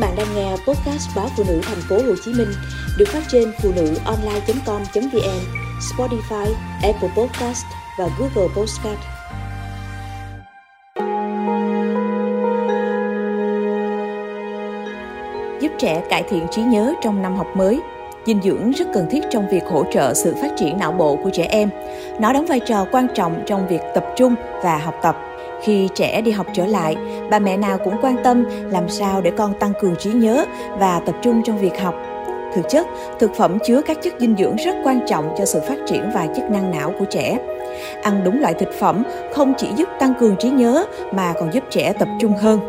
bạn đang nghe podcast báo phụ nữ thành phố Hồ Chí Minh được phát trên phụ nữ online.com.vn, Spotify, Apple Podcast và Google Podcast. Giúp trẻ cải thiện trí nhớ trong năm học mới. Dinh dưỡng rất cần thiết trong việc hỗ trợ sự phát triển não bộ của trẻ em. Nó đóng vai trò quan trọng trong việc tập trung và học tập. Khi trẻ đi học trở lại, bà mẹ nào cũng quan tâm làm sao để con tăng cường trí nhớ và tập trung trong việc học. Thực chất, thực phẩm chứa các chất dinh dưỡng rất quan trọng cho sự phát triển và chức năng não của trẻ. Ăn đúng loại thực phẩm không chỉ giúp tăng cường trí nhớ mà còn giúp trẻ tập trung hơn.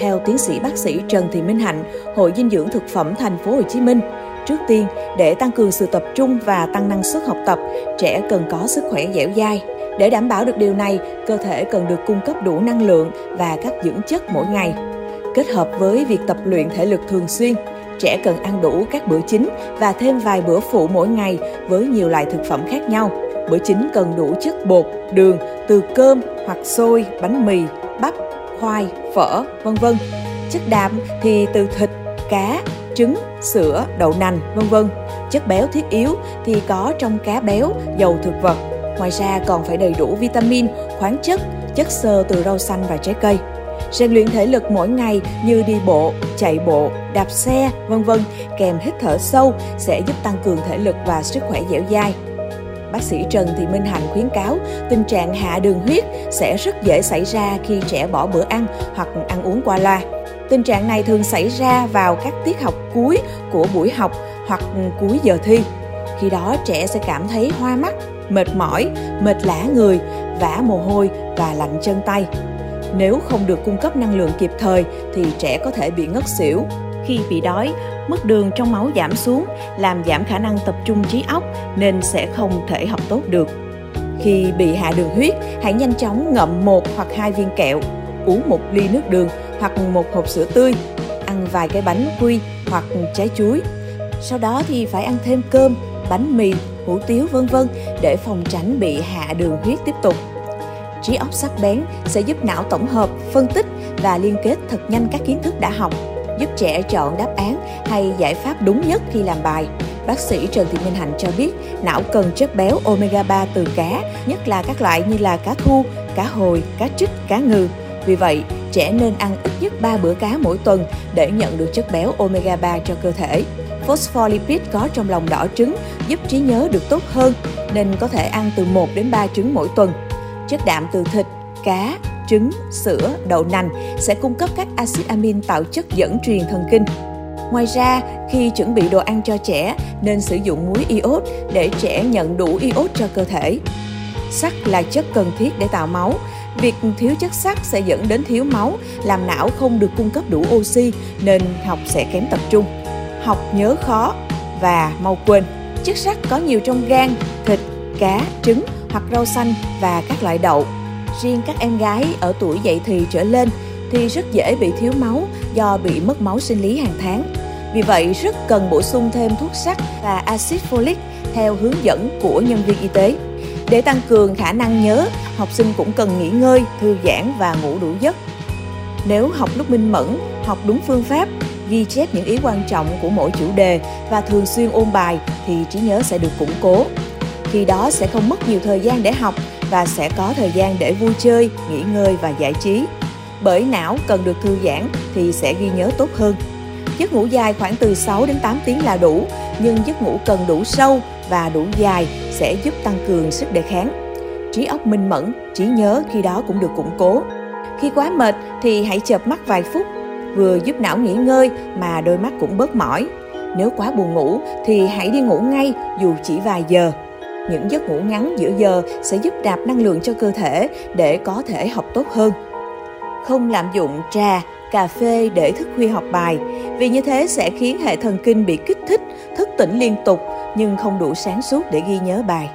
Theo tiến sĩ bác sĩ Trần Thị Minh Hạnh, Hội dinh dưỡng thực phẩm thành phố Hồ Chí Minh, trước tiên để tăng cường sự tập trung và tăng năng suất học tập, trẻ cần có sức khỏe dẻo dai, để đảm bảo được điều này, cơ thể cần được cung cấp đủ năng lượng và các dưỡng chất mỗi ngày. Kết hợp với việc tập luyện thể lực thường xuyên, trẻ cần ăn đủ các bữa chính và thêm vài bữa phụ mỗi ngày với nhiều loại thực phẩm khác nhau. Bữa chính cần đủ chất bột, đường từ cơm hoặc xôi, bánh mì, bắp, khoai, phở, vân vân. Chất đạm thì từ thịt, cá, trứng, sữa, đậu nành, vân vân. Chất béo thiết yếu thì có trong cá béo, dầu thực vật, Ngoài ra còn phải đầy đủ vitamin, khoáng chất, chất xơ từ rau xanh và trái cây. Rèn luyện thể lực mỗi ngày như đi bộ, chạy bộ, đạp xe, vân vân, kèm hít thở sâu sẽ giúp tăng cường thể lực và sức khỏe dẻo dai. Bác sĩ Trần Thị Minh Hạnh khuyến cáo tình trạng hạ đường huyết sẽ rất dễ xảy ra khi trẻ bỏ bữa ăn hoặc ăn uống qua loa. Tình trạng này thường xảy ra vào các tiết học cuối của buổi học hoặc cuối giờ thi. Khi đó trẻ sẽ cảm thấy hoa mắt, mệt mỏi, mệt lả người, vã mồ hôi và lạnh chân tay. Nếu không được cung cấp năng lượng kịp thời thì trẻ có thể bị ngất xỉu. Khi bị đói, mức đường trong máu giảm xuống, làm giảm khả năng tập trung trí óc nên sẽ không thể học tốt được. Khi bị hạ đường huyết, hãy nhanh chóng ngậm một hoặc hai viên kẹo, uống một ly nước đường hoặc một hộp sữa tươi, ăn vài cái bánh quy hoặc trái chuối. Sau đó thì phải ăn thêm cơm, bánh mì hủ tiếu vân vân để phòng tránh bị hạ đường huyết tiếp tục. Trí óc sắc bén sẽ giúp não tổng hợp, phân tích và liên kết thật nhanh các kiến thức đã học, giúp trẻ chọn đáp án hay giải pháp đúng nhất khi làm bài. Bác sĩ Trần Thị Minh Hạnh cho biết não cần chất béo omega 3 từ cá, nhất là các loại như là cá thu, cá hồi, cá trích, cá ngừ. Vì vậy, trẻ nên ăn ít nhất 3 bữa cá mỗi tuần để nhận được chất béo omega 3 cho cơ thể. Phospholipid có trong lòng đỏ trứng giúp trí nhớ được tốt hơn nên có thể ăn từ 1 đến 3 trứng mỗi tuần. Chất đạm từ thịt, cá, trứng, sữa, đậu nành sẽ cung cấp các axit amin tạo chất dẫn truyền thần kinh. Ngoài ra, khi chuẩn bị đồ ăn cho trẻ nên sử dụng muối iốt để trẻ nhận đủ iốt cho cơ thể. Sắt là chất cần thiết để tạo máu. Việc thiếu chất sắt sẽ dẫn đến thiếu máu, làm não không được cung cấp đủ oxy nên học sẽ kém tập trung học nhớ khó và mau quên. Chất sắt có nhiều trong gan, thịt, cá, trứng hoặc rau xanh và các loại đậu. Riêng các em gái ở tuổi dậy thì trở lên thì rất dễ bị thiếu máu do bị mất máu sinh lý hàng tháng. Vì vậy, rất cần bổ sung thêm thuốc sắt và axit folic theo hướng dẫn của nhân viên y tế. Để tăng cường khả năng nhớ, học sinh cũng cần nghỉ ngơi, thư giãn và ngủ đủ giấc. Nếu học lúc minh mẫn, học đúng phương pháp ghi chép những ý quan trọng của mỗi chủ đề và thường xuyên ôn bài thì trí nhớ sẽ được củng cố. Khi đó sẽ không mất nhiều thời gian để học và sẽ có thời gian để vui chơi, nghỉ ngơi và giải trí. Bởi não cần được thư giãn thì sẽ ghi nhớ tốt hơn. Giấc ngủ dài khoảng từ 6 đến 8 tiếng là đủ, nhưng giấc ngủ cần đủ sâu và đủ dài sẽ giúp tăng cường sức đề kháng. Trí óc minh mẫn, trí nhớ khi đó cũng được củng cố. Khi quá mệt thì hãy chợp mắt vài phút vừa giúp não nghỉ ngơi mà đôi mắt cũng bớt mỏi. Nếu quá buồn ngủ thì hãy đi ngủ ngay dù chỉ vài giờ. Những giấc ngủ ngắn giữa giờ sẽ giúp nạp năng lượng cho cơ thể để có thể học tốt hơn. Không lạm dụng trà, cà phê để thức khuya học bài, vì như thế sẽ khiến hệ thần kinh bị kích thích, thức tỉnh liên tục nhưng không đủ sáng suốt để ghi nhớ bài.